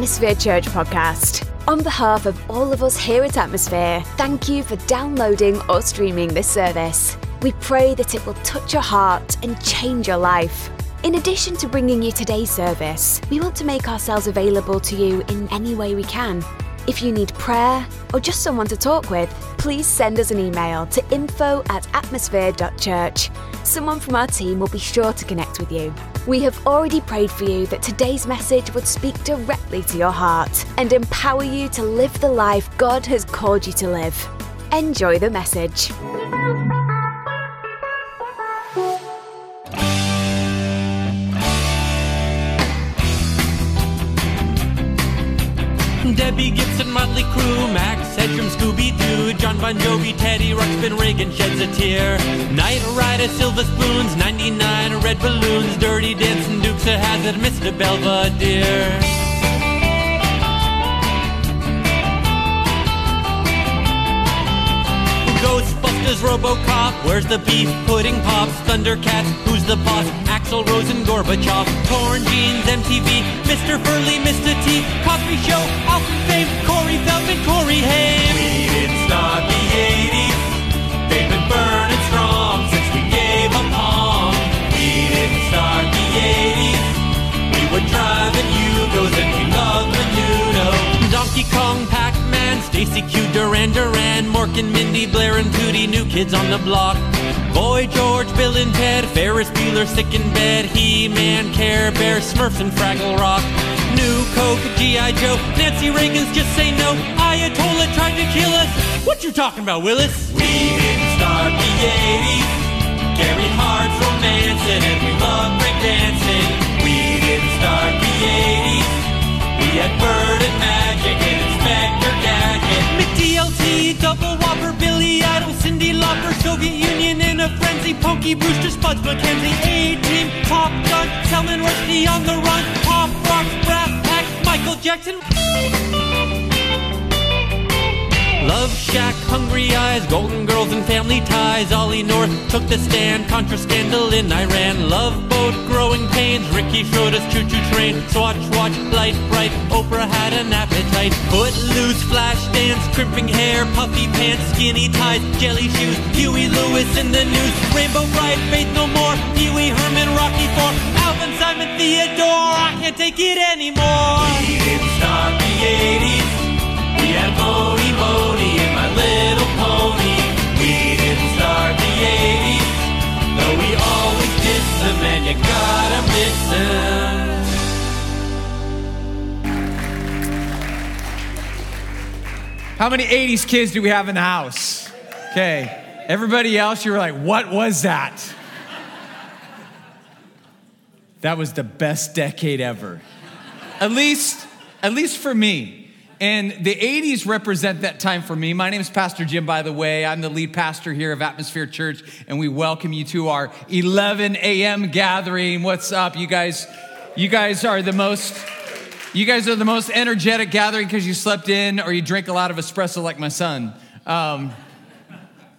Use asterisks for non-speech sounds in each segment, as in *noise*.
Atmosphere Church podcast. On behalf of all of us here at Atmosphere, thank you for downloading or streaming this service. We pray that it will touch your heart and change your life. In addition to bringing you today's service, we want to make ourselves available to you in any way we can. If you need prayer or just someone to talk with, please send us an email to info at atmosphere.church. Someone from our team will be sure to connect with you. We have already prayed for you that today's message would speak directly to your heart and empower you to live the life God has called you to live. Enjoy the message. Debbie Gibson, Motley Crue, Max Headroom, Scooby Doo, Jon Bon Jovi, Teddy Ruxpin, Reagan sheds a tear. Knight Rider, Silver Spoons, 99 red balloons, Dirty Dancing, Dukes of Hazzard, Mr. Belvedere. Ghostbusters, RoboCop, where's the beef? Pudding pops, Thundercats, who's the boss? Axl Rose and Gorbachev, torn jeans, MTV, Mr. Furley, Mr. T, Cosby Show, Alpha Fame, Corey Feldman, Corey Haim. We didn't start the 80s, they've been burning and Mindy, Blair and Tootie, New Kids on the Block. Boy George, Bill and Ted, Ferris Bueller, Sick in Bed, He-Man, Care Bear, Smurfs and Fraggle Rock. New Coke, G.I. Joe, Nancy Reagan's Just Say No, Ayatollah tried to kill us. What you talking about, Willis? We didn't start the 80s. Gary Hart's romancing and we love breakdancing. We didn't start the 80s. We had Bird and Magic Cyndi Lauper, Soviet Union in a frenzy, Punky Brewster, Spuds MacKenzie, A-Team, Top Gun, Salman Rushdie on the run, Pop Rocks, Brat Pack, Michael Jackson. Love Shack, Hungry Eyes, Golden Girls and Family Ties. Ollie North took the stand, Contra scandal in Iran. Love Boat, Growing Pains, Ricky Schroder's Choo Choo Train. Swatch, Watch, Light Bright, Oprah had an appetite. Foot Loose, Flash Dance, Crimping Hair, Puffy Pants, Skinny Ties, Jelly Shoes. Huey Lewis in the news, Rainbow Brite, Faith No More. Pee Wee Herman, Rocky Four, Alvin Simon Theodore. I can't take it anymore. We didn't start the 80s. We had Mony Mony you gotta them. How many 80s kids do we have in the house? Okay. Everybody else, you were like, what was that? That was the best decade ever. At least, at least for me. And the 80s represent that time for me. My name is Pastor Jim, by the way. I'm the lead pastor here of Atmosphere Church, and we welcome you to our 11 a.m. gathering. What's up, you guys? You guys are the most. You guys are the most energetic gathering because you slept in or you drink a lot of espresso like my son. Um,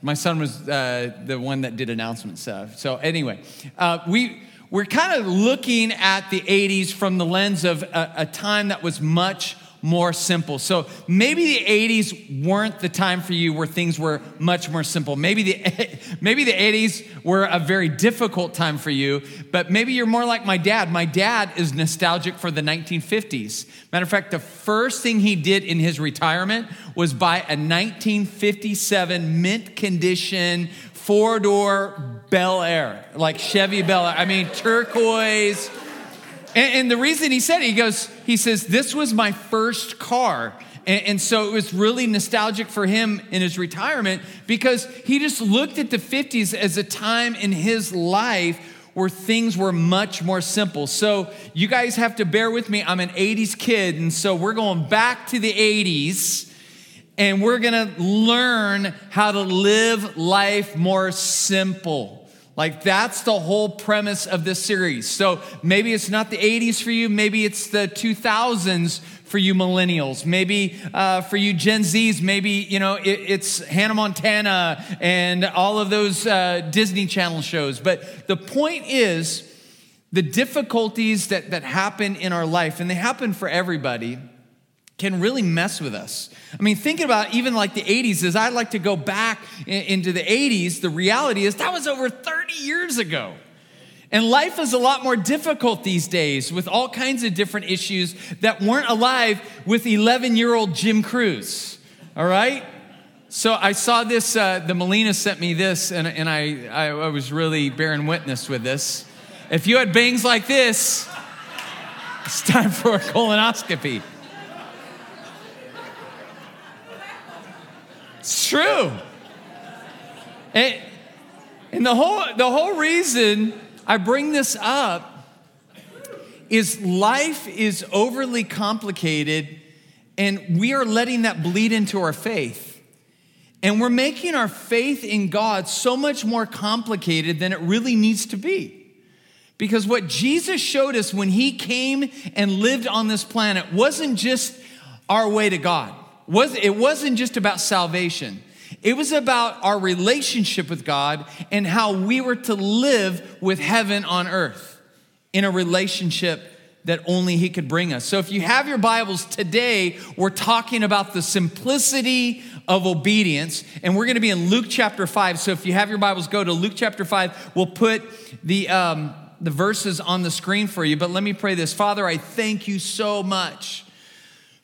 my son was uh, the one that did announcement stuff. So anyway, uh, we we're kind of looking at the 80s from the lens of a, a time that was much more simple. So maybe the 80s weren't the time for you where things were much more simple. Maybe the *laughs* maybe the 80s were a very difficult time for you, but maybe you're more like my dad. My dad is nostalgic for the 1950s. Matter of fact, the first thing he did in his retirement was buy a 1957 mint condition four-door Bel Air, like Chevy Bel Air. I mean, turquoise. And, and, the reason he said it, he goes, he says, this was my first car. And, and, so it was really nostalgic for him in his retirement because he just looked at the 50s as a time in his life where things were much more simple. So you guys have to bear with me. I'm an 80s kid. And so we're going back to the 80s and we're to learn how to live life more simple. Like, that's the whole premise of this series. So maybe it's not the 80s for you, maybe it's the 2000s for you millennials, maybe uh, for you Gen Zs, maybe, you know, it, it's Hannah Montana and all of those uh, Disney Channel shows. But the point is, the difficulties that, that happen in our life, and they happen for everybody, can really mess with us. I mean, thinking about even like the 80s, as I like to go back into the 80s, the reality is that was over 30 years ago. And life is a lot more difficult these days with all kinds of different issues that weren't alive with 11 year old Jim Cruz. All right? So I saw this, uh, the Molina sent me this, and, and I, I, I was really bearing witness with this. If you had bangs like this, it's time for a colonoscopy. It's true. And, and the, whole, the whole reason I bring this up is life is overly complicated, and we are letting that bleed into our faith. And we're making our faith in God so much more complicated than it really needs to be. Because what Jesus showed us when he came and lived on this planet wasn't just our way to God. It wasn't just about salvation. It was about our relationship with God and how we were to live with heaven on earth in a relationship that only He could bring us. So, if you have your Bibles today, we're talking about the simplicity of obedience, and we're going to be in Luke chapter 5. So, if you have your Bibles, go to Luke chapter 5. We'll put the, um, the verses on the screen for you, but let me pray this Father, I thank you so much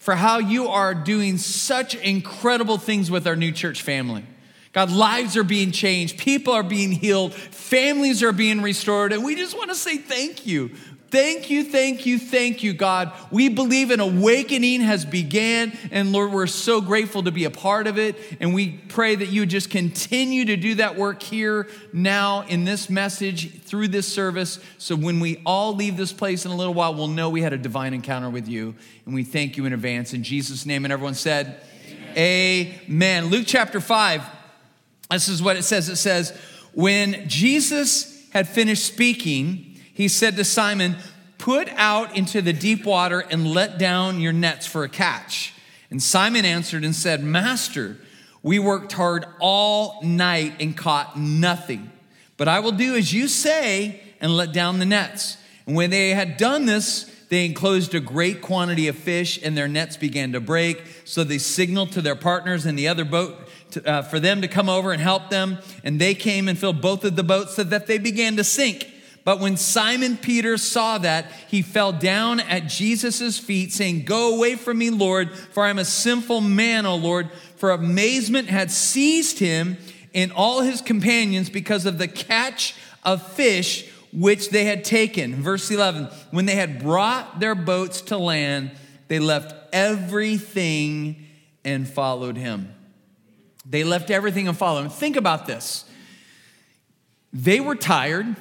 for how you are doing such incredible things with our new church family. God, lives are being changed, people are being healed, families are being restored, and we just want to say thank you. Thank you, thank you, thank you, God. We believe an awakening has began, and Lord, we're so grateful to be a part of it. And we pray that you just continue to do that work here now in this message through this service. So when we all leave this place in a little while, we'll know we had a divine encounter with you. And we thank you in advance. In Jesus' name, and everyone said, Amen. Amen. Luke chapter 5, this is what it says. It says, When Jesus had finished speaking, he said to Simon, Put out into the deep water and let down your nets for a catch. And Simon answered and said, Master, we worked hard all night and caught nothing. But I will do as you say and let down the nets. And when they had done this, they enclosed a great quantity of fish, and their nets began to break. So they signaled to their partners in the other boat to, uh, for them to come over and help them. And they came and filled both of the boats so that they began to sink. But when Simon Peter saw that, he fell down at Jesus' feet, saying, Go away from me, Lord, for I'm a sinful man, O Lord. For amazement had seized him and all his companions because of the catch of fish which they had taken. Verse 11 When they had brought their boats to land, they left everything and followed him. They left everything and followed him. Think about this. They were tired.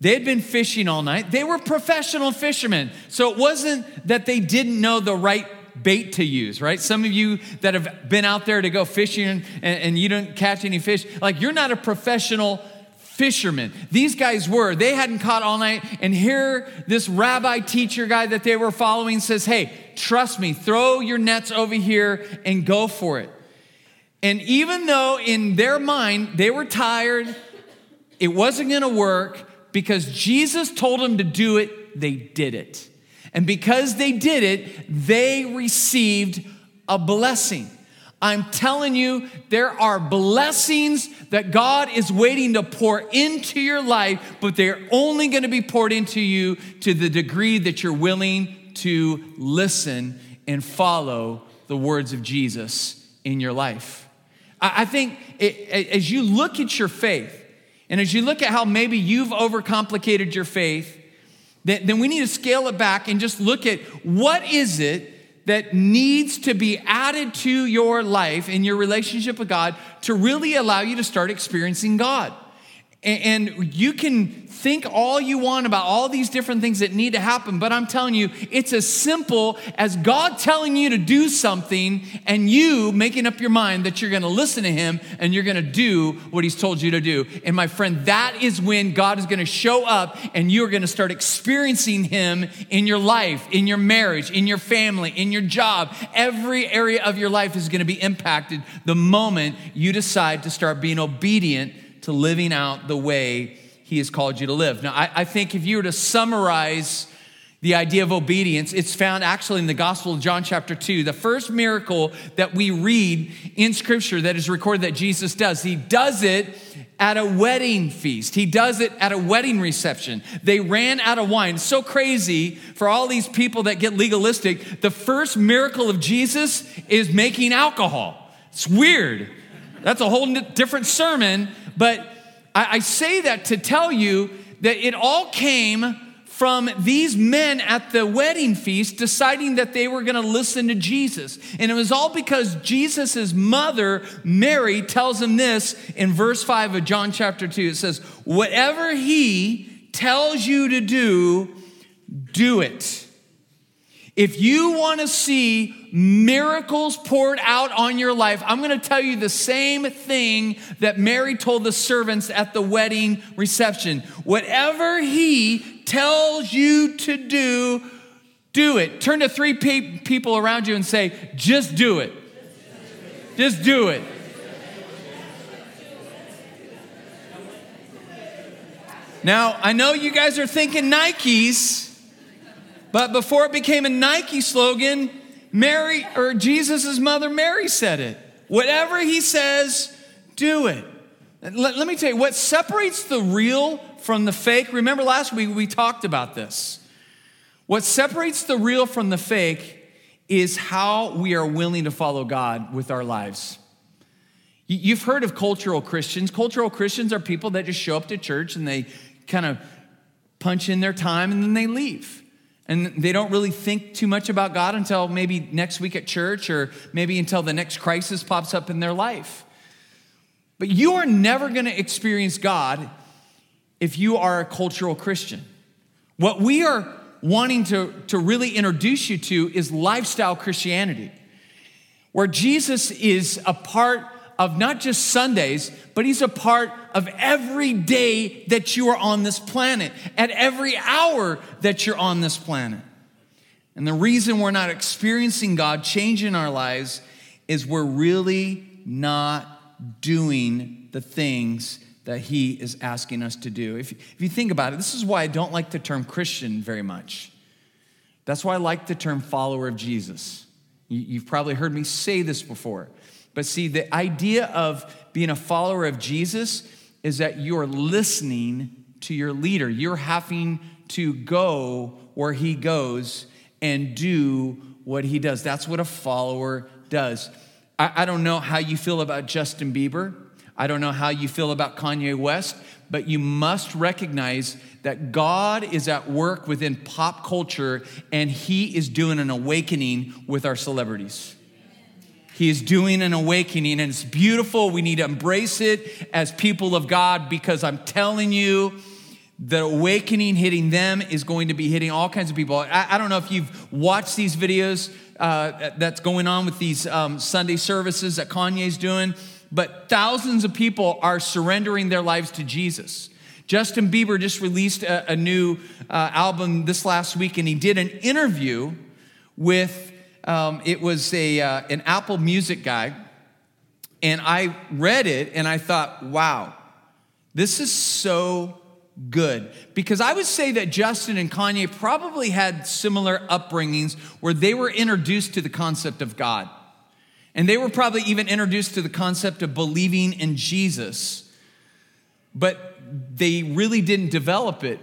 They had been fishing all night. They were professional fishermen. So it wasn't that they didn't know the right bait to use, right? Some of you that have been out there to go fishing and, and you don't catch any fish, like you're not a professional fisherman. These guys were. They hadn't caught all night. And here, this rabbi teacher guy that they were following says, Hey, trust me, throw your nets over here and go for it. And even though in their mind they were tired, it wasn't gonna work, because Jesus told them to do it, they did it. And because they did it, they received a blessing. I'm telling you, there are blessings that God is waiting to pour into your life, but they're only going to be poured into you to the degree that you're willing to listen and follow the words of Jesus in your life. I think it, as you look at your faith, and as you look at how maybe you've overcomplicated your faith, then we need to scale it back and just look at what is it that needs to be added to your life in your relationship with God to really allow you to start experiencing God. And you can think all you want about all these different things that need to happen, but I'm telling you, it's as simple as God telling you to do something and you making up your mind that you're gonna listen to Him and you're gonna do what He's told you to do. And my friend, that is when God is gonna show up and you're gonna start experiencing Him in your life, in your marriage, in your family, in your job. Every area of your life is gonna be impacted the moment you decide to start being obedient to living out the way he has called you to live. Now, I, I think if you were to summarize the idea of obedience. It's found actually in the Gospel of John, chapter 2. The first miracle that we read in Scripture that is recorded that Jesus does, he does it at a wedding feast. He does it at a wedding reception. They ran out of wine. so crazy for all these people that get legalistic. The first miracle of Jesus is making alcohol. It's weird. That's a whole different sermon. But I, I say that to tell you that it all came from these men at the wedding feast deciding that they were going to listen to Jesus. And it was all because Jesus' mother, Mary, tells him this in verse 5 of John chapter 2. It says, Whatever he tells you to do, do it. If you want to see miracles poured out on your life, I'm going to tell you the same thing that Mary told the servants at the wedding reception. Whatever he tells you to do, do it. Turn to three pe- people around you and say, just do it. Just do it. Now, I know you guys are thinking Nikes. But before it became a Nike slogan, Mary or Jesus' mother Mary said it. Whatever he says, do it. Let, let, me tell you what separates the real from the fake. Remember last week we talked about this. What separates the real from the fake is how we are willing to follow God with our lives. You've heard of cultural Christians. Cultural Christians are people that just show up to church and they kind of punch in their time and then they leave. And they don't really think too much about God until maybe next week at church or maybe until the next crisis pops up in their life. But you are never going to experience God if you are a cultural Christian. What we are wanting to, to really introduce you to is lifestyle Christianity, where Jesus is a part of not just Sundays, but He's a part of every day that you are on this planet, at every hour that you're on this planet. And the reason we're not experiencing God changing our lives is we're really not doing the things that He is asking us to do. If, if you think about it, this is why I don't like the term Christian very much. That's why I like the term follower of Jesus. You, you've probably heard me say this before. But see, the idea of being a follower of Jesus is that you're listening to your leader. You're having to go where he goes and do what he does. That's what a follower does. I, I don't know how you feel about Justin Bieber. I don't know how you feel about Kanye West, but you must recognize that God is at work within pop culture and he is doing an awakening with our celebrities. He is doing an awakening and it's beautiful. We need to embrace it as people of God because I'm telling you, the awakening hitting them is going to be hitting all kinds of people. I, I don't know if you've watched these videos uh, that's going on with these um, Sunday services that Kanye's doing, but thousands of people are surrendering their lives to Jesus. Justin Bieber just released a, a new uh, album this last week, and he did an interview with um, it was a, uh, an Apple Music guy, and I read it and I thought, wow, this is so good. Because I would say that Justin and Kanye probably had similar upbringings where they were introduced to the concept of God. And they were probably even introduced to the concept of believing in Jesus. But they really didn't develop it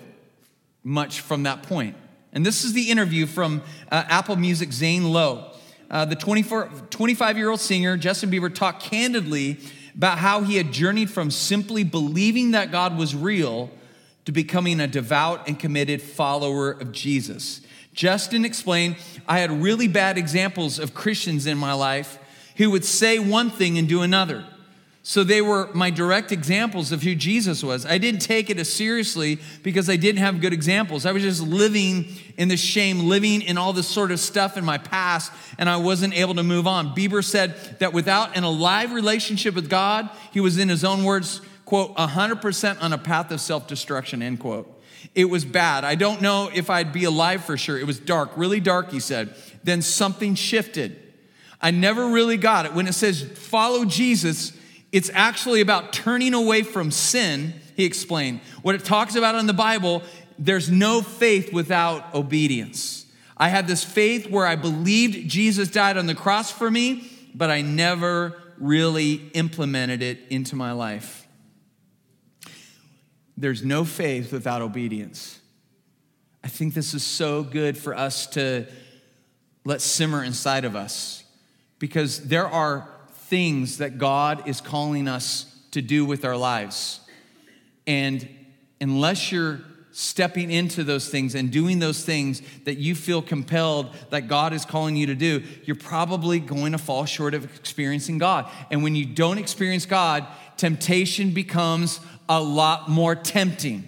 much from that point. And this is the interview from uh, Apple Music Zane Lowe. Uh, the 25 year old singer, Justin Bieber, talked candidly about how he had journeyed from simply believing that God was real to becoming a devout and committed follower of Jesus. Justin explained, I had really bad examples of Christians in my life who would say one thing and do another. So they were my direct examples of who Jesus was. I didn't take it as seriously because I didn't have good examples. I was just living in the shame, living in all this sort of stuff in my past, and I wasn't able to move on. Bieber said that without an alive relationship with God, he was, in his own words, quote, 100% on a path of self destruction, end quote. It was bad. I don't know if I'd be alive for sure. It was dark, really dark, he said. Then something shifted. I never really got it. When it says follow Jesus, it's actually about turning away from sin, he explained. What it talks about in the Bible, there's no faith without obedience. I had this faith where I believed Jesus died on the cross for me, but I never really implemented it into my life. There's no faith without obedience. I think this is so good for us to let simmer inside of us because there are things that God is calling us to do with our lives. And unless you're stepping into those things and doing those things that you feel compelled that God is calling you to do, you're probably going to fall short of experiencing God. And when you don't experience God, temptation becomes a lot more tempting.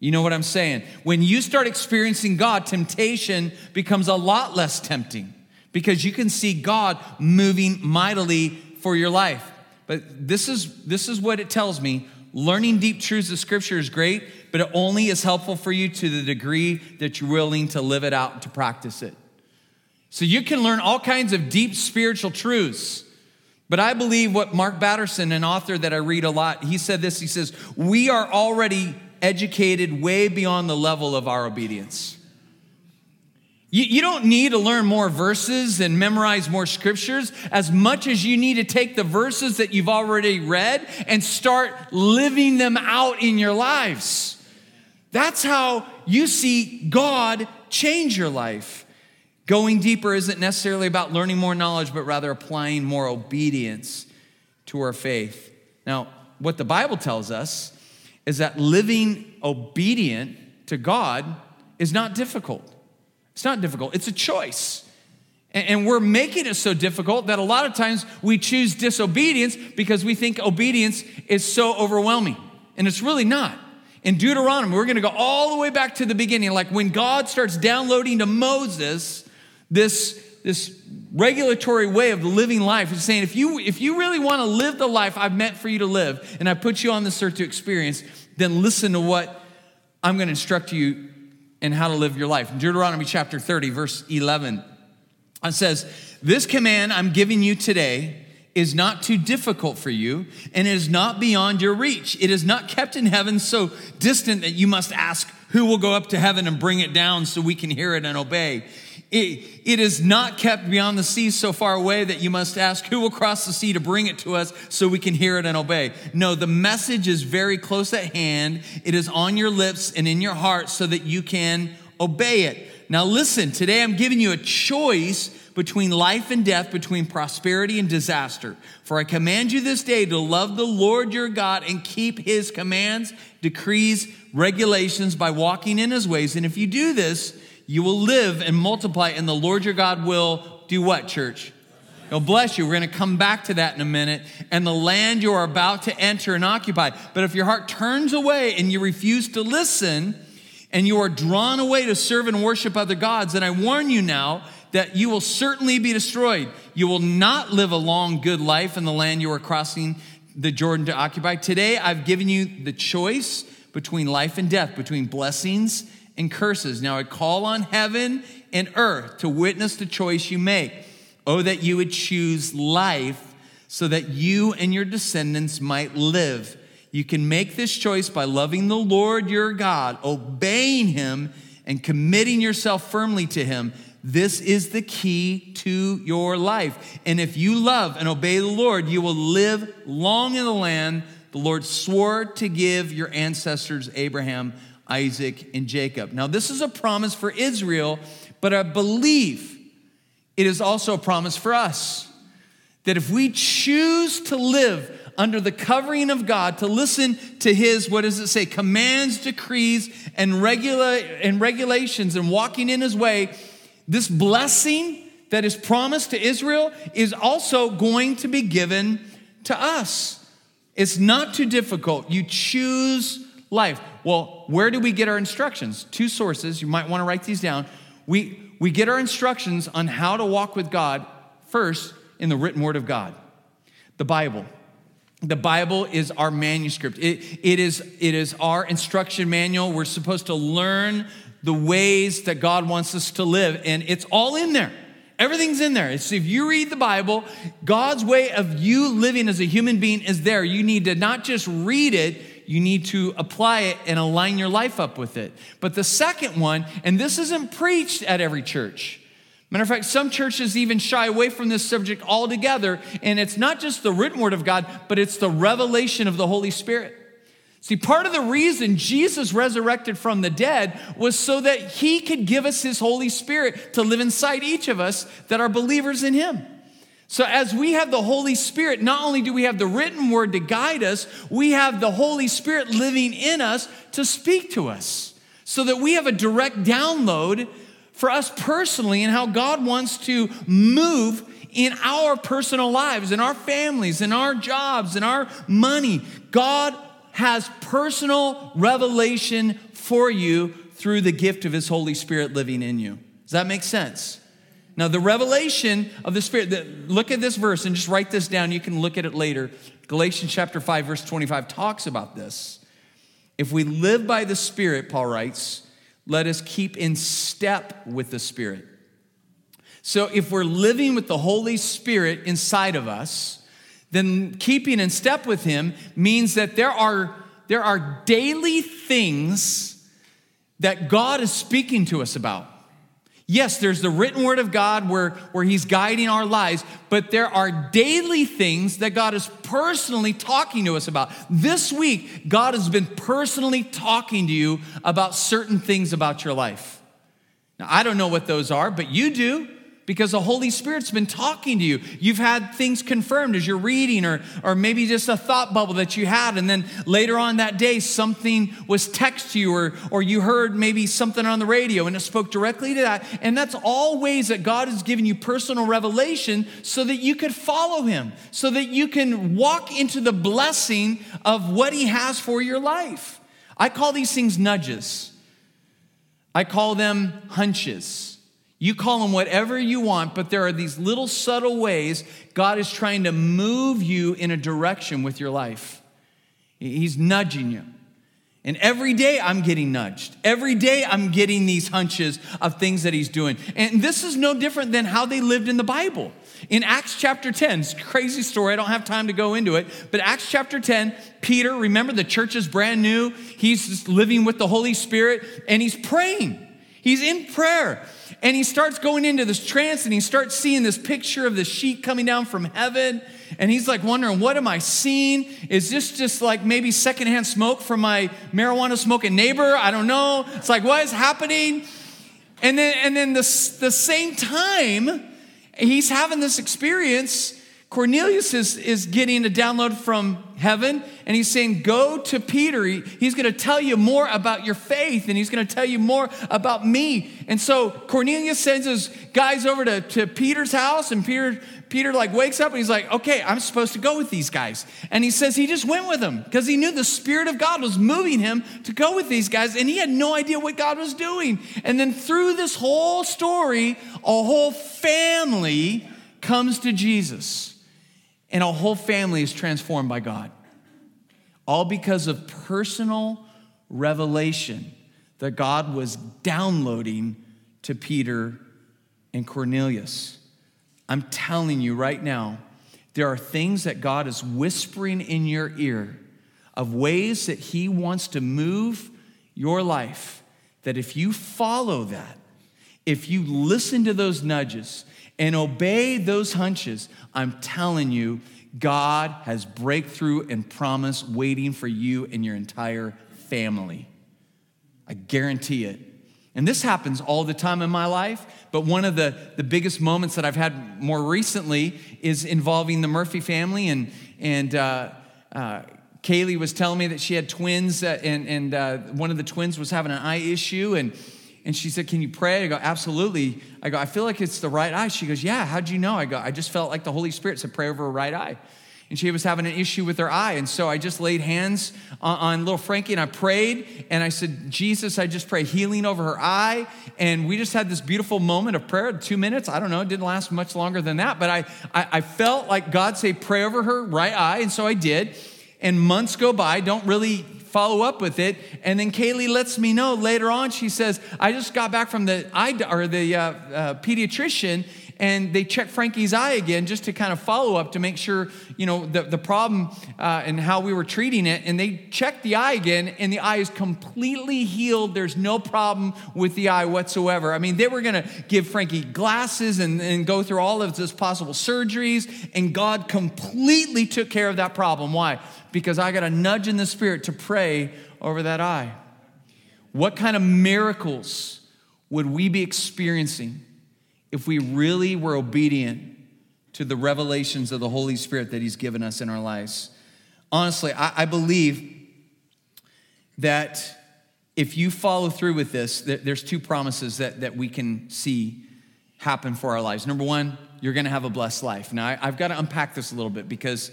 You know what I'm saying? When you start experiencing God, temptation becomes a lot less tempting because you can see God moving mightily for your life. But this is this is what it tells me. Learning deep truths of scripture is great, but it only is helpful for you to the degree that you're willing to live it out and to practice it. So you can learn all kinds of deep spiritual truths. But I believe what Mark Batterson, an author that I read a lot, he said this. He says, We are already educated way beyond the level of our obedience. You, you, don't need to learn more verses and memorize more scriptures as much as you need to take the verses that you've already read and start living them out in your lives. That's how you see God change your life. Going deeper isn't necessarily about learning more knowledge, but rather applying more obedience to our faith. Now, what the Bible tells us is that living obedient to God is not difficult. It's not difficult, it's a choice. And we're making it so difficult that a lot of times we choose disobedience because we think obedience is so overwhelming. And it's really not. In Deuteronomy, we're going to go all the way back to the beginning, like when God starts downloading to Moses this, this regulatory way of living life. He's saying, if you, if you really want to live the life I've meant for you to live, and I put you on this earth to experience, then listen to what I'm going to instruct you and how to live your life. In Deuteronomy chapter 30, verse 11, it says, This command I'm giving you today is not too difficult for you and it is not beyond your reach. It is not kept in heaven so distant that you must ask, Who will go up to heaven and bring it down so we can hear it and obey? It, it is not kept beyond the sea so far away that you must ask, Who will cross the sea to bring it to us so we can hear it and obey? No, the message is very close at hand. It is on your lips and in your heart so that you can obey it. Now, listen, today I'm giving you a choice between life and death, between prosperity and disaster. For I command you this day to love the Lord your God and keep his commands, decrees, regulations by walking in his ways. And if you do this, you will live and multiply, and the Lord your God will do what, church? He'll bless you. We're going to come back to that in a minute. And the land you are about to enter and occupy. But if your heart turns away and you refuse to listen, and you are drawn away to serve and worship other gods, then I warn you now that you will certainly be destroyed. You will not live a long, good life in the land you are crossing the Jordan to occupy. Today, I've given you the choice between life and death, between blessings and curses. Now I call on heaven and earth to witness the choice you make. Oh, that you would choose life so that you and your descendants might live. You can make this choice by loving the Lord your God, obeying him, and committing yourself firmly to him. This is the key to your life. And if you love and obey the Lord, you will live long in the land the Lord swore to give your ancestors Abraham Isaac, and Jacob. Now, this is a promise for Israel, but I believe it is also a promise for us that if we choose to live under the covering of God, to listen to his, what does it say, commands, decrees, and, regula- and regulations, and walking in his way, this blessing that is promised to Israel is also going to be given to us. It's not too difficult. You choose life. Well, where do we get our instructions? Two sources. You might want to write these down. We, we get our instructions on how to walk with God first in the written word of God, the Bible. The Bible is our manuscript. It, it, is, it is our instruction manual. We're supposed to learn the ways that God wants us to live, and it's all in there. Everything's in there. It's, if you read the Bible, God's way of you living as a human being is there. You need to not just read it, you need to apply it and align your life up with it. But the second one, and this isn't preached at every church. Matter of fact, some churches even shy away from this subject altogether, and it's not just the written word of God, but it's the revelation of the Holy Spirit. See, part of the reason Jesus resurrected from the dead was so that he could give us his Holy Spirit to live inside each of us that are believers in him. So, as we have the Holy Spirit, not only do we have the written word to guide us, we have the Holy Spirit living in us to speak to us so that we have a direct download for us personally and how God wants to move in our personal lives, in our families, in our jobs, in our money. God has personal revelation for you through the gift of His Holy Spirit living in you. Does that make sense? Now, the revelation of the Spirit, the, look at this verse and just write this down. You can look at it later. Galatians chapter 5, verse 25 talks about this. If we live by the Spirit, Paul writes, let us keep in step with the Spirit. So, if we're living with the Holy Spirit inside of us, then keeping in step with Him means that there are, there are daily things that God is speaking to us about. Yes, there's the written word of God where, where He's guiding our lives, but there are daily things that God is personally talking to us about. This week, God has been personally talking to you about certain things about your life. Now, I don't know what those are, but you do because the Holy Spirit's been talking to you. You've had things confirmed as you're reading, or, or maybe just a thought bubble that you had, and then later on that day, something was text you, or, or you heard maybe something on the radio and it spoke directly to that. And that's all ways that God has given you personal revelation so that you could follow Him, so that you can walk into the blessing of what He has for your life. I call these things nudges, I call them hunches. You call them whatever you want, but there are these little subtle ways God is trying to move you in a direction with your life. He's nudging you. And every day I'm getting nudged. Every day I'm getting these hunches of things that he's doing. And this is no different than how they lived in the Bible. In Acts chapter 10, it's a crazy story. I don't have time to go into it. But Acts chapter 10, Peter, remember the church is brand new. He's living with the Holy Spirit and he's praying. He's in prayer. And he starts going into this trance and he starts seeing this picture of the sheet coming down from heaven. And he's like wondering, what am I seeing? Is this just like maybe secondhand smoke from my marijuana smoking neighbor? I don't know. It's like, what is happening? And then, and then the, the same time, he's having this experience Cornelius is, is getting a download from heaven and he's saying, Go to Peter. He, he's going to tell you more about your faith and he's going to tell you more about me. And so Cornelius sends his guys over to, to Peter's house and Peter, Peter like wakes up and he's like, Okay, I'm supposed to go with these guys. And he says he just went with them because he knew the Spirit of God was moving him to go with these guys and he had no idea what God was doing. And then through this whole story, a whole family comes to Jesus and a whole family is transformed by God. All because of personal revelation that God was downloading to Peter and Cornelius. I'm telling you right now, there are things that God is whispering in your ear of ways that He wants to move your life. That if you follow that, if you listen to those nudges, and obey those hunches, I'm telling you, God has breakthrough and promise waiting for you and your entire family. I guarantee it. And this happens all the time in my life, but one of the, the biggest moments that I've had more recently is involving the Murphy family. And, and uh, uh, Kaylee was telling me that she had twins, uh, and, and uh, one of the twins was having an eye issue. And and she said, Can you pray? I go, Absolutely. I go, I feel like it's the right eye. She goes, Yeah, how'd you know? I go, I just felt like the Holy Spirit said, Pray over her right eye. And she was having an issue with her eye. And so I just laid hands on, on little Frankie and I prayed. And I said, Jesus, I just pray healing over her eye. And we just had this beautiful moment of prayer, two minutes. I don't know, it didn't last much longer than that. But I, I, I felt like God say, Pray over her right eye. And so I did. And months go by, don't really follow up with it. And then Kaylee lets me know later on, she says, I just got back from the eye or the uh, uh, pediatrician and they checked Frankie's eye again just to kind of follow up to make sure, you know, the, the problem uh, and how we were treating it. And they checked the eye again, and the eye is completely healed. There's no problem with the eye whatsoever. I mean, they were going to give Frankie glasses and, and go through all of this possible surgeries, and God completely took care of that problem. Why? Because I got a nudge in the spirit to pray over that eye. What kind of miracles would we be experiencing if we really were obedient to the revelations of the Holy Spirit that He's given us in our lives? Honestly, I, I believe that if you follow through with this, there's two promises that, that we can see happen for our lives. Number one, you're gonna have a blessed life. Now, I, I've got to unpack this a little bit because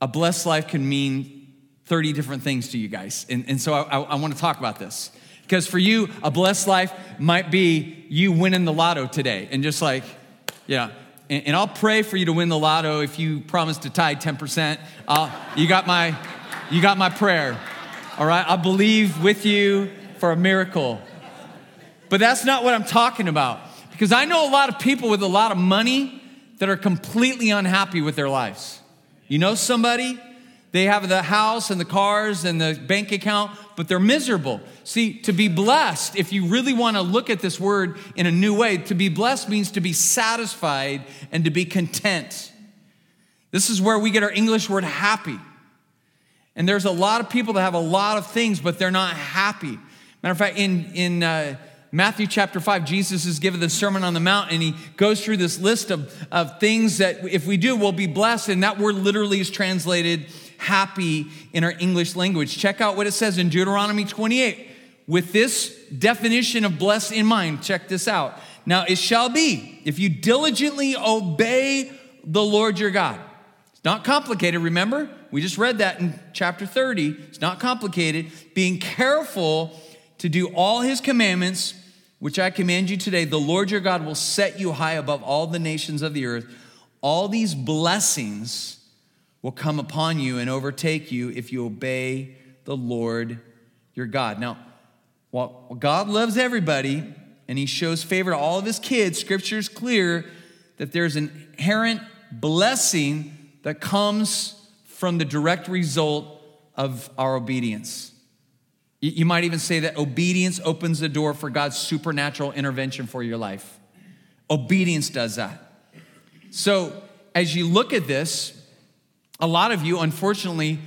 a blessed life can mean 30 different things to you guys. And, and so I, I, I want to talk about this. Because for you, a blessed life might be you winning the lotto today and just like, yeah. And, and I'll pray for you to win the lotto if you promise to tithe 10%. I'll, uh, you, got my, you got my prayer. All right? I believe with you for a miracle. But that's not what I'm talking about. Because I know a lot of people with a lot of money that are completely unhappy with their lives. You know somebody? They have the house and the cars and the bank account, but they're miserable. See, to be blessed, if you really want to look at this word in a new way, to be blessed means to be satisfied and to be content. This is where we get our English word happy. And there's a lot of people that have a lot of things, but they're not happy. Matter of fact, in, in uh, Matthew chapter 5, Jesus is given the Sermon on the Mount, and he goes through this list of, of things that if we do, we'll be blessed. And that word literally is translated happy in our English language. Check out what it says in Deuteronomy 28. With this definition of blessed in mind, check this out. Now, it shall be if you diligently obey the Lord your God. It's not complicated, remember? We just read that in chapter 30. It's not complicated. Being careful to do all his commandments, which I command you today, the Lord your God will set you high above all the nations of the earth. All these blessings will come upon you and overtake you if you obey the Lord your God. Now, while God loves everybody and he shows favor to all of his kids, scripture is clear that there's an inherent blessing that comes from the direct result of our obedience. You might even say that obedience opens the door for God's supernatural intervention for your life. Obedience does that. So, as you look at this, a lot of you, unfortunately,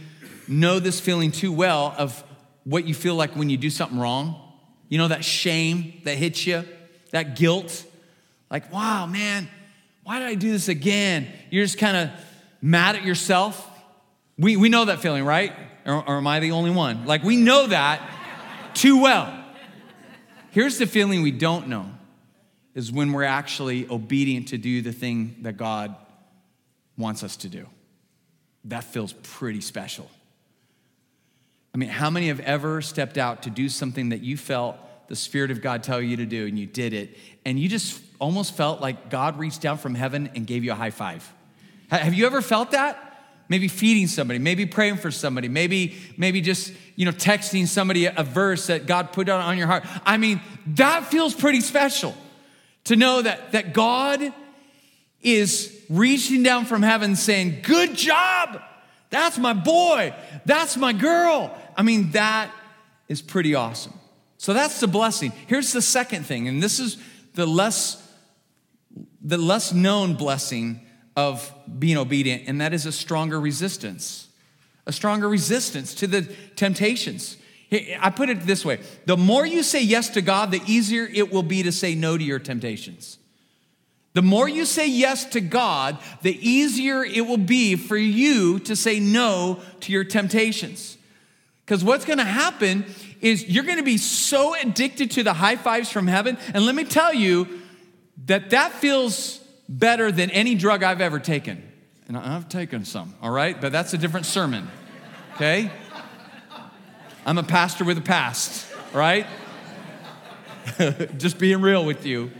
know this feeling too well of what you feel like when you do something wrong. You know, that shame that hits you, that guilt. Like, wow, man, why did I do this again? You're just kind of mad at yourself. We, we know that feeling, right? Or, or am I the only one? Like, we know that too well. Here's the feeling we don't know is when we're actually obedient to do the thing that God wants us to do that feels pretty special. I mean, how many have ever stepped out to do something that you felt the Spirit of God tell you to do and you did it, and you just almost felt like God reached down from heaven and gave you a high five? Have you ever felt that? Maybe feeding somebody, maybe praying for somebody, maybe, maybe just, you know, texting somebody a verse that God put on your heart. I mean, that feels pretty special to know that, that God is reaching down from heaven saying, Good job! That's my boy. That's my girl. I mean, that is pretty awesome. So that's the blessing. Here's the second thing, and this is the less the less known blessing of being obedient, and that is a stronger resistance. A stronger resistance to the temptations. I put it this way the more you say yes to God, the easier it will be to say no to your temptations. The more you say yes to God, the easier it will be for you to say no to your temptations. Because what's gonna happen is you're gonna be so addicted to the high fives from heaven. And let me tell you that that feels better than any drug I've ever taken. And I've taken some, all right? But that's a different sermon, okay? I'm a pastor with a past, right? *laughs* Just being real with you.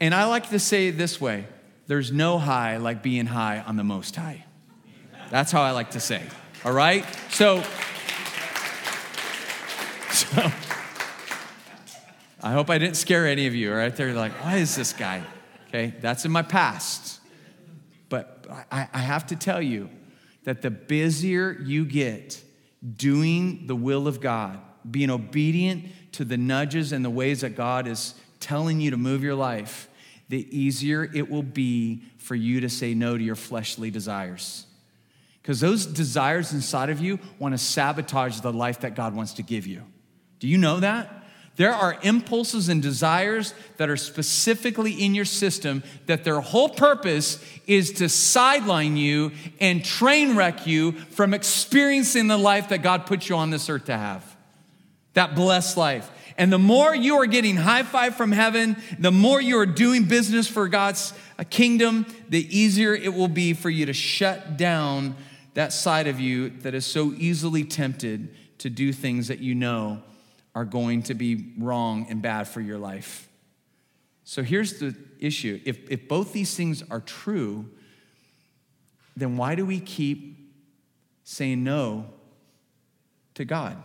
And I like to say it this way there's no high like being high on the most high. That's how I like to say. All right? So, so I hope I didn't scare any of you, right? They're like, why is this guy? Okay, that's in my past. But I, I have to tell you that the busier you get doing the will of God, being obedient to the nudges and the ways that God is telling you to move your life, the easier it will be for you to say no to your fleshly desires. Because those desires inside of you want to sabotage the life that God wants to give you. Do you know that? There are impulses and desires that are specifically in your system that their whole purpose is to sideline you and train wreck you from experiencing the life that God put you on this earth to have. That blessed life. And the more you are getting high five from heaven, the more you are doing business for God's uh, kingdom, the easier it will be for you to shut down that side of you that is so easily tempted to do things that you know are going to be wrong and bad for your life. So here's the issue if, if both these things are true, then why do we keep saying no to God?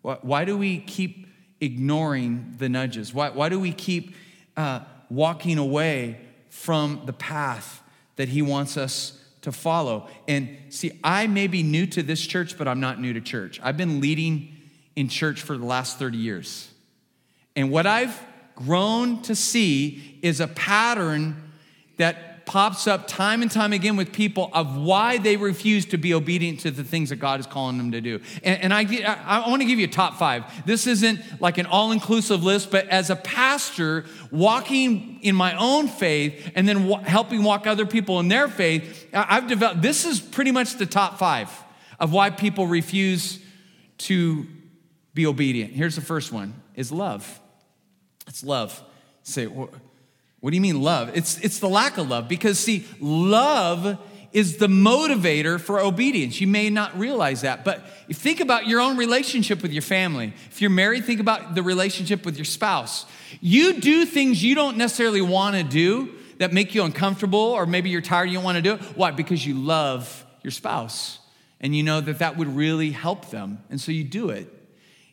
Why, why do we keep ignoring the nudges? Why, why do we keep uh, walking away from the path that He wants us to follow? And see, I may be new to this church, but I'm not new to church. I've been leading in church for the last 30 years. And what I've grown to see is a pattern that pops up time and time again with people of why they refuse to be obedient to the things that God is calling them to do. And, and I, I, I want to give you a top five. This isn't like an all inclusive list, but as a pastor, walking in my own faith and then w- helping walk other people in their faith, I've developed this is pretty much the top five of why people refuse to be obedient. Here's the first one is love. It's love. Say, what, what do you mean love? It's, it's the lack of love because, see, love is the motivator for obedience. You may not realize that, but think about your own relationship with your family. If you're married, think about the relationship with your spouse. You do things you don't necessarily want to do that make you uncomfortable, or maybe you're tired, you don't want to do it. Why? Because you love your spouse and you know that that would really help them, and so you do it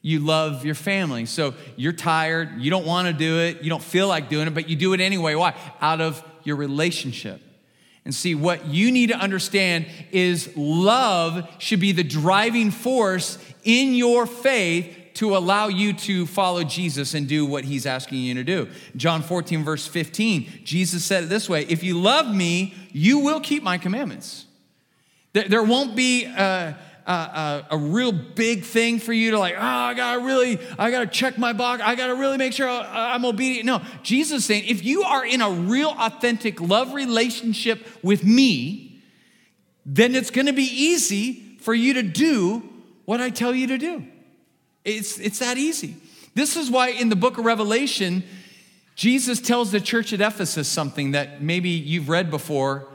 you love your family. So you're tired, you don't want to do it, you don't feel like doing it, but you do it anyway. Why? Out of your relationship. And see, what you need to understand is love should be the driving force in your faith to allow you to follow Jesus and do what he's asking you to do. John 14, verse 15, Jesus said it this way If you love me, you will keep my commandments. There, won't be. Uh, a, a, real big thing for you to like, oh, I gotta really, I gotta check my box. I gotta really make sure I'm obedient. No, Jesus saying, if you are in a real authentic love relationship with me, then it's gonna be easy for you to do what I tell you to do. It's, it's that easy. This is why in the book of Revelation, Jesus tells the church at Ephesus something that maybe you've read before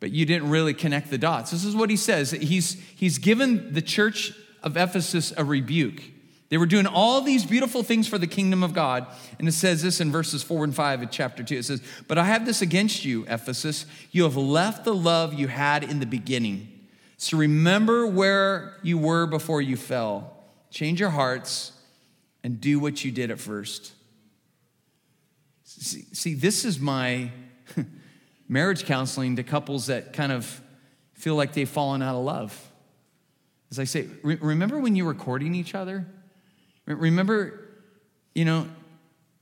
but you didn't really connect the dots. This is what he says. He's, he's given the church of Ephesus a rebuke. They were doing all these beautiful things for the kingdom of God. And it says this in verses four and five of chapter two. It says, But I have this against you, Ephesus. You have left the love you had in the beginning. So remember where you were before you fell. Change your hearts and do what you did at first. See, see this is my *laughs* marriage counseling to couples that kind of feel like they've fallen out of love. As I say, re- remember when you were courting each other? Re- remember, you know,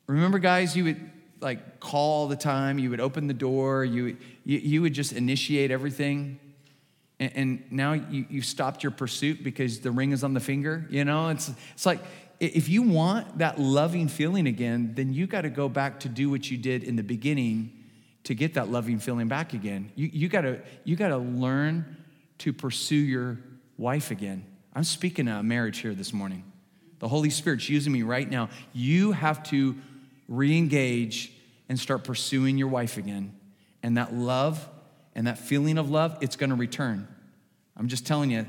remember guys, you would like call all the time, you would open the door, you, you, you would just initiate everything. And, and now you, you've stopped your pursuit because the ring is on the finger, you know? It's, it's like, if you want that loving feeling again, then you got to go back to do what you did in the beginning to get that loving feeling back again. You, you, gotta, you gotta learn to pursue your wife again. I'm speaking of marriage here this morning. The Holy Spirit's using me right now. You have to re engage and start pursuing your wife again. And that love and that feeling of love, it's gonna return. I'm just telling you,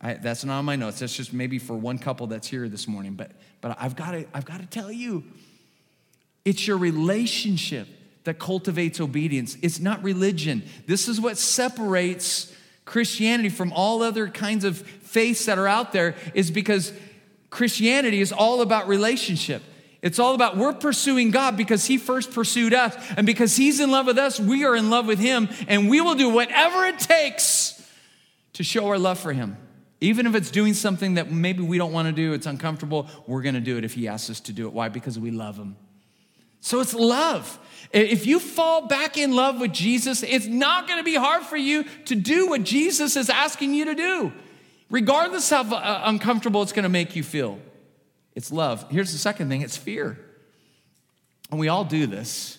I, that's not on my notes. That's just maybe for one couple that's here this morning. But, but I've got to I've got to tell you, it's your relationship that cultivates obedience. It's not religion. This is what separates Christianity from all other kinds of faiths that are out there is because Christianity is all about relationship. It's all about we're pursuing God because He first pursued us. And because He's in love with us, we are in love with Him. And we will do whatever it takes to show our love for Him. Even if it's doing something that maybe we don't want to do, it's uncomfortable, we're going to do it if He asks us to do it. Why? Because we love Him. So it's love. If you fall back in love with Jesus, it's not going to be hard for you to do what Jesus is asking you to do, regardless how uh, uncomfortable it's going to make you feel. It's love. Here's the second thing it's fear. And we all do this.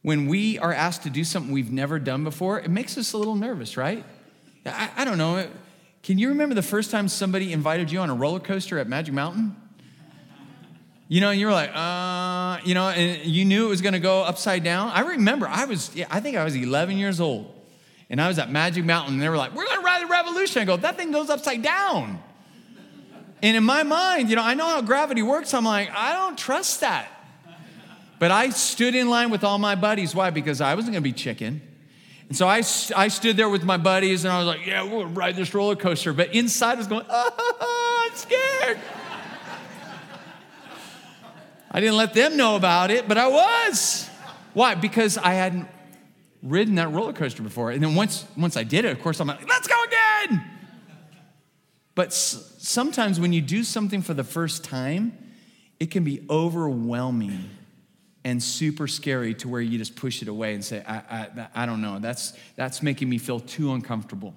When we are asked to do something we've never done before, it makes us a little nervous, right? I, I don't know. Can you remember the first time somebody invited you on a roller coaster at Magic Mountain? You know, and you were like, uh, you know, and you knew it was going to go upside down. I remember I was, I think I was 11 years old, and I was at Magic Mountain, and they were like, we're going to ride the Revolution. I go, that thing goes upside down. And in my mind, you know, I know how gravity works. I'm like, I don't trust that. But I stood in line with all my buddies. Why? Because I wasn't going to be chicken. And so I, I stood there with my buddies, and I was like, yeah, we'll ride this roller coaster. But inside I was going, oh, I'm scared. I didn't let them know about it, but I was. Why? Because I hadn't ridden that roller coaster before. And then once, once I did it, of course, I'm like, let's go again. But s- sometimes when you do something for the first time, it can be overwhelming and super scary to where you just push it away and say, I, I, I don't know, that's, that's making me feel too uncomfortable.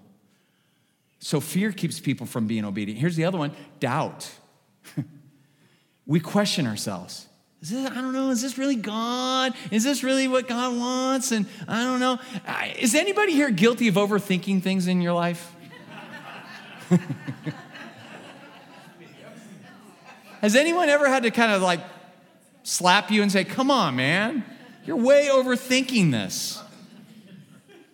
So fear keeps people from being obedient. Here's the other one doubt. *laughs* we question ourselves. Is this, I don't know, is this really God? Is this really what God wants? And I don't know. Is anybody here guilty of overthinking things in your life? *laughs* Has anyone ever had to kind of like slap you and say, Come on, man, you're way overthinking this?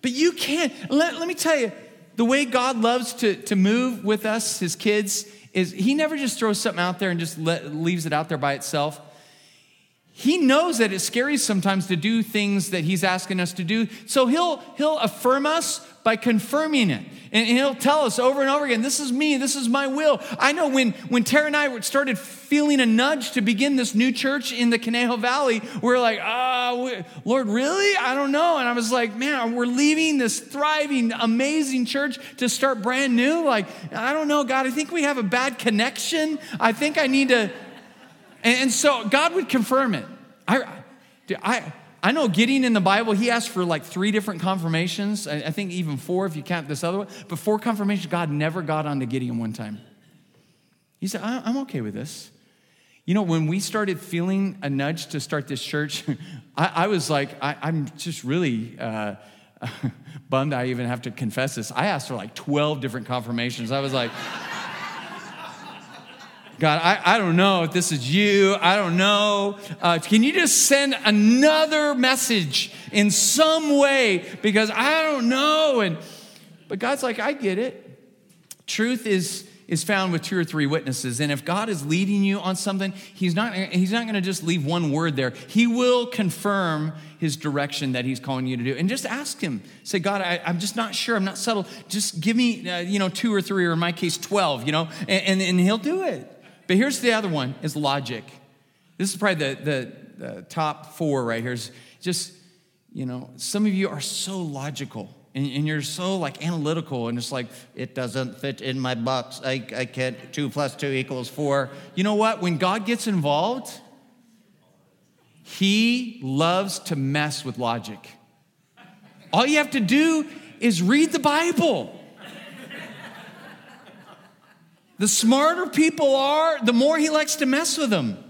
But you can't. Let, let me tell you, the way God loves to, to move with us, his kids, is he never just throws something out there and just leaves it out there by itself. He knows that it's scary sometimes to do things that he's asking us to do. So he'll, he'll affirm us by confirming it. And he'll tell us over and over again, this is me, this is my will. I know when, when Tara and I started feeling a nudge to begin this new church in the Conejo Valley, we are like, ah, oh, Lord, really? I don't know. And I was like, man, we're leaving this thriving, amazing church to start brand new. Like, I don't know, God, I think we have a bad connection. I think I need to. And, and so God would confirm it. I, I, I know Gideon in the Bible, he asked for like three different confirmations. I, I think even four if you count this other one. But four confirmations, God never got onto Gideon one time. He said, I'm okay with this. You know, when we started feeling a nudge to start this church, *laughs* I, I was like, I, am just really uh, *laughs* bummed I even have to confess this. I asked for like 12 different confirmations. I was like, God, I, I don't know if this is you. I don't know. Uh, can you just send another message in some way? Because I don't know. And but God's like, I get it. Truth is is found with two or three witnesses. And if God is leading you on something, He's not, he's not going to just leave one word there. He will confirm His direction that He's calling you to do. And just ask Him. Say, God, I, am just not sure. I'm not settled. Just give me, uh, you know, two or three, or in my case, 12, you know, and, and, and He'll do it. But here's the other one is logic. This is probably the, the, the top four right here. Is just, you know, some of you are so logical and, and, you're so like analytical and it's like, it doesn't fit in my box. I, I can't, two plus two equals four. You know what? When God gets involved, he loves to mess with logic. All you have to do is read the Bible. The smarter people are, the more he likes to mess with them.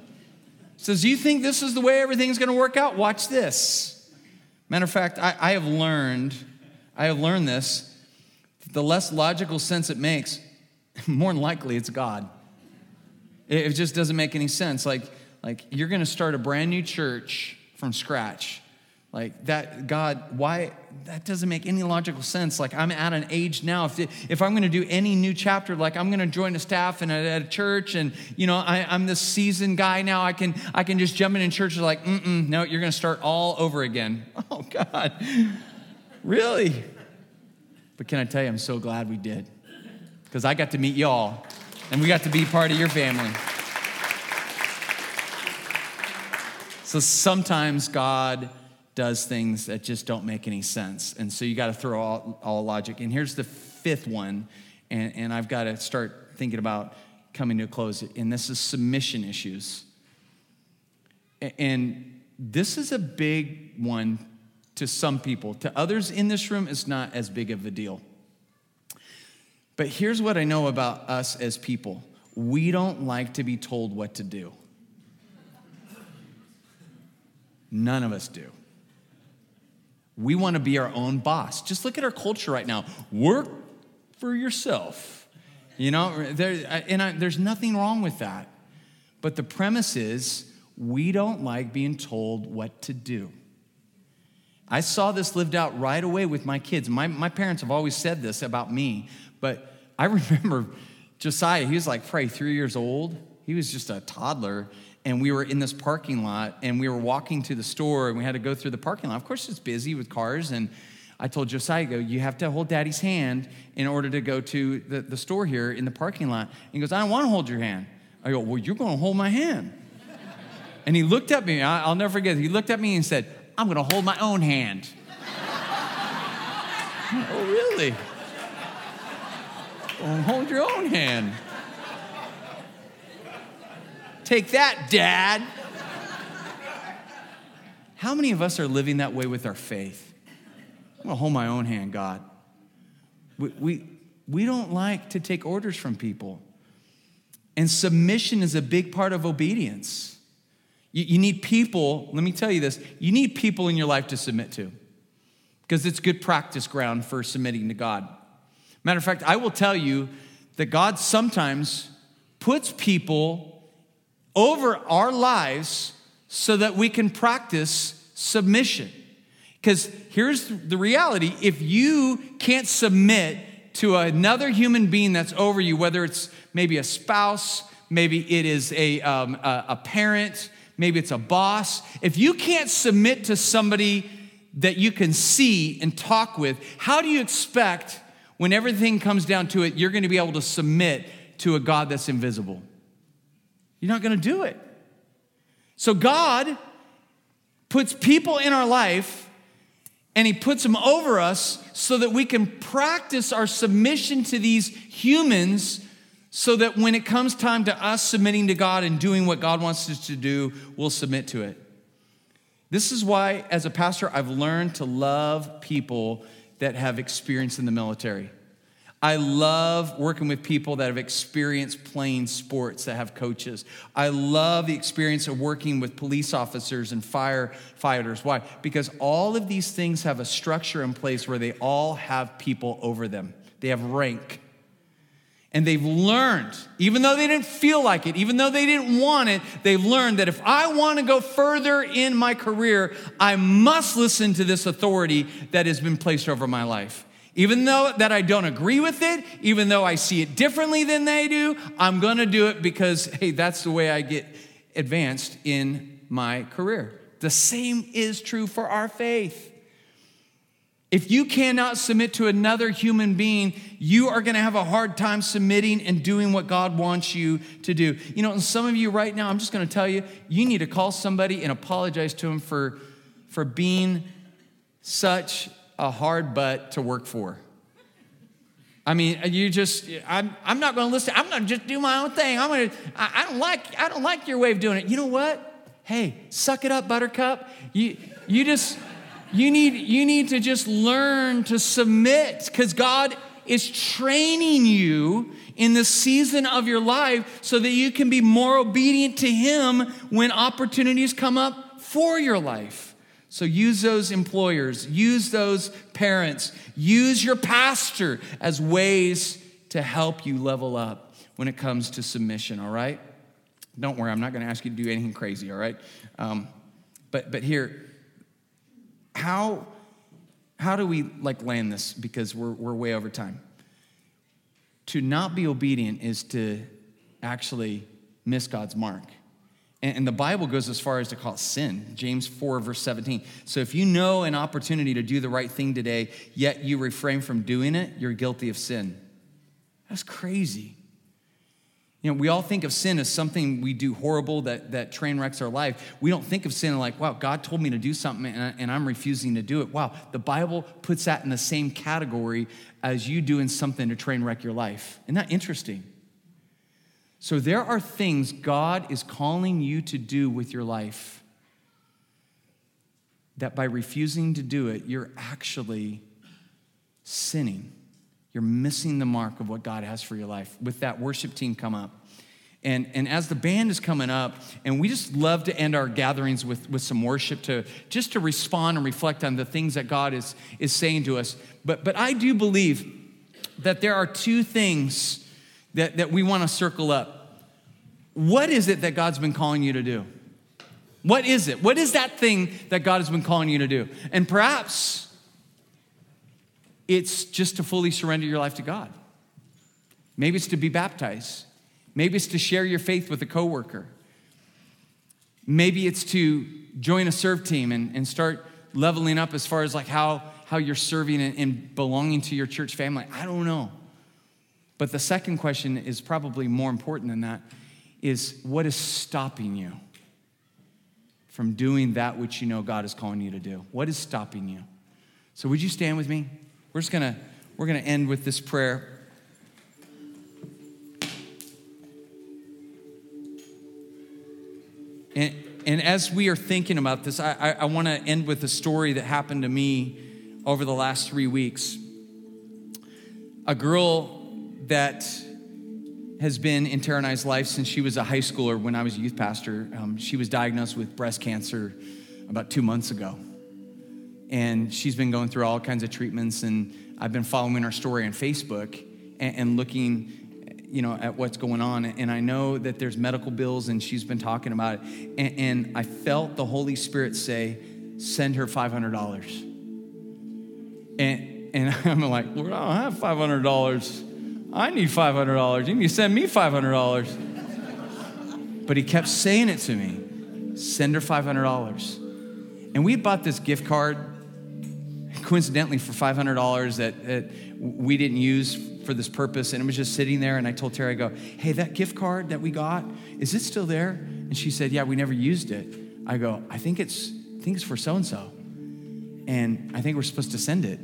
Says, You think this is the way everything's going to work out? Watch this. Matter of fact, I, I have learned, I have learned this. The less logical sense it makes, *laughs* more than likely it's God. It, it just doesn't make any sense. Like, like you're going to start a brand new church from scratch. Like that, God, why? That doesn't make any logical sense. Like I'm at an age now, if, if I'm going to do any new chapter, like I'm going to join a staff and at a church, and you know I, am this seasoned guy now. I can I can just jump in in church. Like, mm no, you're going to start all over again. *laughs* Oh God, really? But can I tell you, I'm so glad we did, because I got to meet y'all, and we got to be part of your family. So sometimes God does things that just don't make any sense. And so you got to throw all, all logic. And here's the fifth one, and, and I've got to start thinking about coming to a close, and this is submission issues. And this is a big one to some people. To others in this room, it's not as big of a deal. But here's what I know about us as people we don't like to be told what to do. None of us do. We want to be our own boss. Just look at our culture right now. Work for yourself. You know, there, and I, there's nothing wrong with that. But the premise is we don't like being told what to do. I saw this lived out right away with my kids. My, my parents have always said this about me, but I *laughs* remember Josiah, he was like probably three years old. He was just a toddler. And we were in this parking lot and we were walking to the store and we had to go through the parking lot. Of course, it's busy with cars. And I told Josiah, go, you have to hold daddy's hand in order to go to the, the store here in the parking lot. And he goes, I don't want to hold your hand. I go, well, you're going to hold my hand. And he looked at me, I'll never forget, he looked at me and said, I'm going to hold my own hand. *laughs* oh, really? Well, hold your own hand. Take that, Dad. How many of us are living that way with our faith? I'm gonna hold my own hand, God. We, we, we don't like to take orders from people. And submission is a big part of obedience. You, you need people, let me tell you this, you need people in your life to submit to because it's good practice ground for submitting to God. Matter of fact, I will tell you that God sometimes puts people over our lives so that we can practice submission. Because here's the reality if you can't submit to another human being that's over you, whether it's maybe a spouse, maybe it is a, um, a, a parent, maybe it's a boss, if you can't submit to somebody that you can see and talk with, how do you expect when everything comes down to it, you're to be able to submit to a God that's invisible? You're not going to do it. So God puts people in our life and he puts them over us so that we can practice our submission to these humans so that when it comes time to us submitting to God and doing what God wants us to do, we'll submit to it. This is why, as a pastor, I've learned to love people that have experience in the military. I love working with people that have experienced playing sports that have coaches. I love the experience of working with police officers and firefighters. Why? Because all of these things have a structure in place where they all have people over them, they have rank. And they've learned, even though they didn't feel like it, even though they didn't want it, they've learned that if I want to go further in my career, I must listen to this authority that has been placed over my life. Even though that I don't agree with it, even though I see it differently than they do, I'm going to do it because hey, that's the way I get advanced in my career. The same is true for our faith. If you cannot submit to another human being, you are going to have a hard time submitting and doing what God wants you to do. You know, and some of you right now, I'm just going to tell you, you need to call somebody and apologize to them for, for being such a hard butt to work for. I mean, you just, I'm, I'm not going to listen. I'm going to just do my own thing. I'm going to, I don't like, I don't like your way of doing it. You know what? Hey, suck it up, buttercup. You, you just, you need, you need to just learn to submit because God is training you in the season of your life so that you can be more obedient to Him when opportunities come up for your life. So use those employers, use those parents, use your pastor as ways to help you level up when it comes to submission, all right? Don't worry, I'm not going to ask you to do anything crazy, all right? Um, but, but here, how, how do we like land this? Because we're, we're way over time. To not be obedient is to actually miss God's mark. And, the Bible goes as far as to call it sin. James 4, verse 17. So if you know an opportunity to do the right thing today, yet you refrain from doing it, you're guilty of sin. That's crazy. You know, we all think of sin as something we do horrible that, that train wrecks our life. We don't think of sin like, wow, God told me to do something and, I, and I'm refusing to do it. Wow, the Bible puts that in the same category as you doing something to train wreck your life. Isn't that interesting? So there are things God is calling you to do with your life that by refusing to do it, you're actually sinning. You're missing the mark of what God has for your life. With that worship team come up. And, and as the band is coming up, and we just love to end our gatherings with, with some worship to just to respond and reflect on the things that God is, is saying to us. But, but I do believe that there are two things that, that we want to circle up. What is it that God's been calling you to do? What is it? What is that thing that God has been calling you to do? And perhaps it's just to fully surrender your life to God. Maybe it's to be baptized. Maybe it's to share your faith with a coworker. Maybe it's to join a serve team and, and start leveling up as far as like how, how you're serving and, and belonging to your church family. I don't know. But the second question is probably more important than that is what is stopping you from doing that which you know God is calling you to do? What is stopping you? So would you stand with me? We're just gonna, we're gonna end with this prayer. And, and as we are thinking about this, I, I, I want to end with a story that happened to me over the last three weeks. A girl that has been in Tara life since she was a high schooler when I was a youth pastor. Um, she was diagnosed with breast cancer about two months ago. And she's been going through all kinds of treatments and i've been following her story on facebook and, and, looking you know at what's going on. And i know that there's medical bills and she's been talking about it. And, and i felt the holy spirit say send her $500 and, and *laughs* i'm like lord i don't have $500 i need $500 you need to send me $500 but he kept saying it to me. Send her $500 and we bought this gift card coincidentally for $500 that, that we didn't use for this purpose. And it was just sitting there. And i told terry i go hey that gift card that we got is it still there? And she said yeah we never used it. I go i think it's i think it's for so and so and i think we're supposed to send it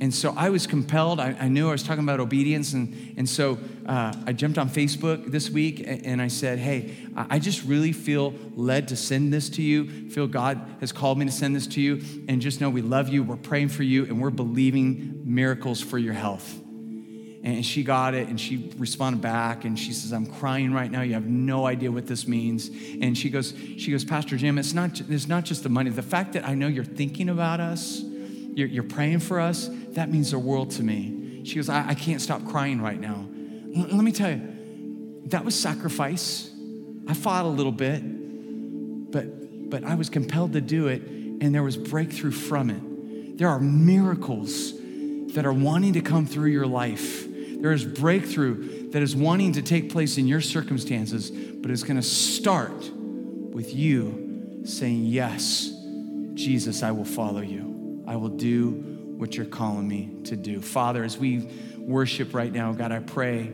and so I was compelled. I, I, knew I was talking about obedience. And, and so uh, I jumped on Facebook this week and I said, Hey, I just really feel led to send this to you. Feel God has called me to send this to you. And just know we love you. We're praying for you and we're believing miracles for your health. And she got it and she responded back and she says, I'm crying right now. You have no idea what this means. And she goes, she goes, Pastor Jim, it's not, it's not just the money. The fact that I know you're thinking about us, you're, you're praying for us, that means the world to me. She goes, I, I can't stop crying right now. L- let me tell you, that was sacrifice. I fought a little bit, but, but I was compelled to do it, and there was breakthrough from it. There are miracles that are wanting to come through your life. There is breakthrough that is wanting to take place in your circumstances, but it's going to start with you saying, Yes, Jesus, I will follow you. I will do what you're calling me to do. Father, as we worship right now, God, I pray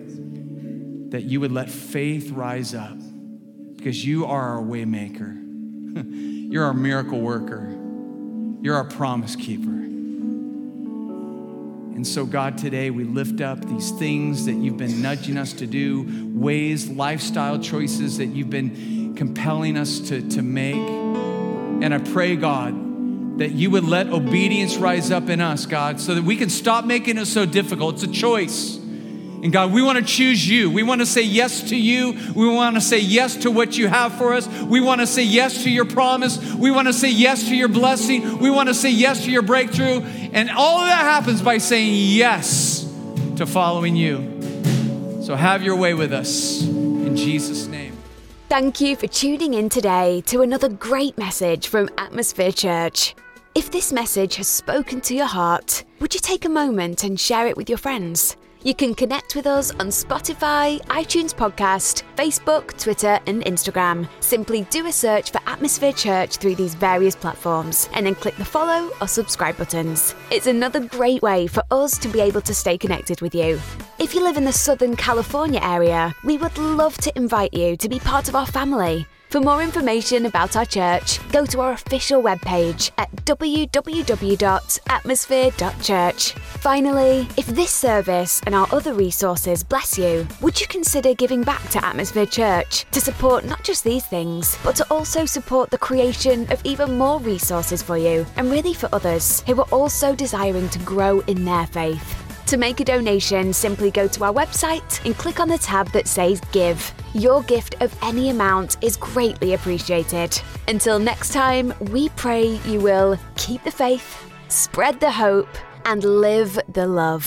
that you would let faith rise up because you are our waymaker. *laughs* You're our miracle worker. You're our promise keeper. And so, God, today we lift up these things that you've been nudging us to do, ways, lifestyle choices that you've been compelling us to, to make. And I pray, God, that you would let obedience rise up in us, God, so that we can stop making it so difficult. It's a choice. And God, we want to choose you. We want to say yes to you. We want to say yes to what you have for us. We want to say yes to your promise. We want to say yes to your blessing. We want to say yes to your breakthrough. And all of that happens by saying yes to following you. So have your way with us in Jesus' name. Thank you for tuning in today to another great message from Atmosphere Church. If this message has spoken to your heart, would you take a moment and share it with your friends? You can connect with us on Spotify, iTunes Podcast, Facebook, Twitter, and Instagram. Simply do a search for Atmosphere Church through these various platforms and then click the follow or subscribe buttons. It's another great way for us to be able to stay connected with you. If you live in the Southern California area, we would love to invite you to be part of our family. For more information about our church, go to our official webpage at www.atmosphere.church. Finally, if this service and our other resources bless you, would you consider giving back to Atmosphere Church to support not just these things, but to also support the creation of even more resources for you and really for others who are also desiring to grow in their faith? To make a donation, simply go to our website and click on the tab that says Give. Your gift of any amount is greatly appreciated. Until next time, we pray you will keep the faith, spread the hope, and live the love.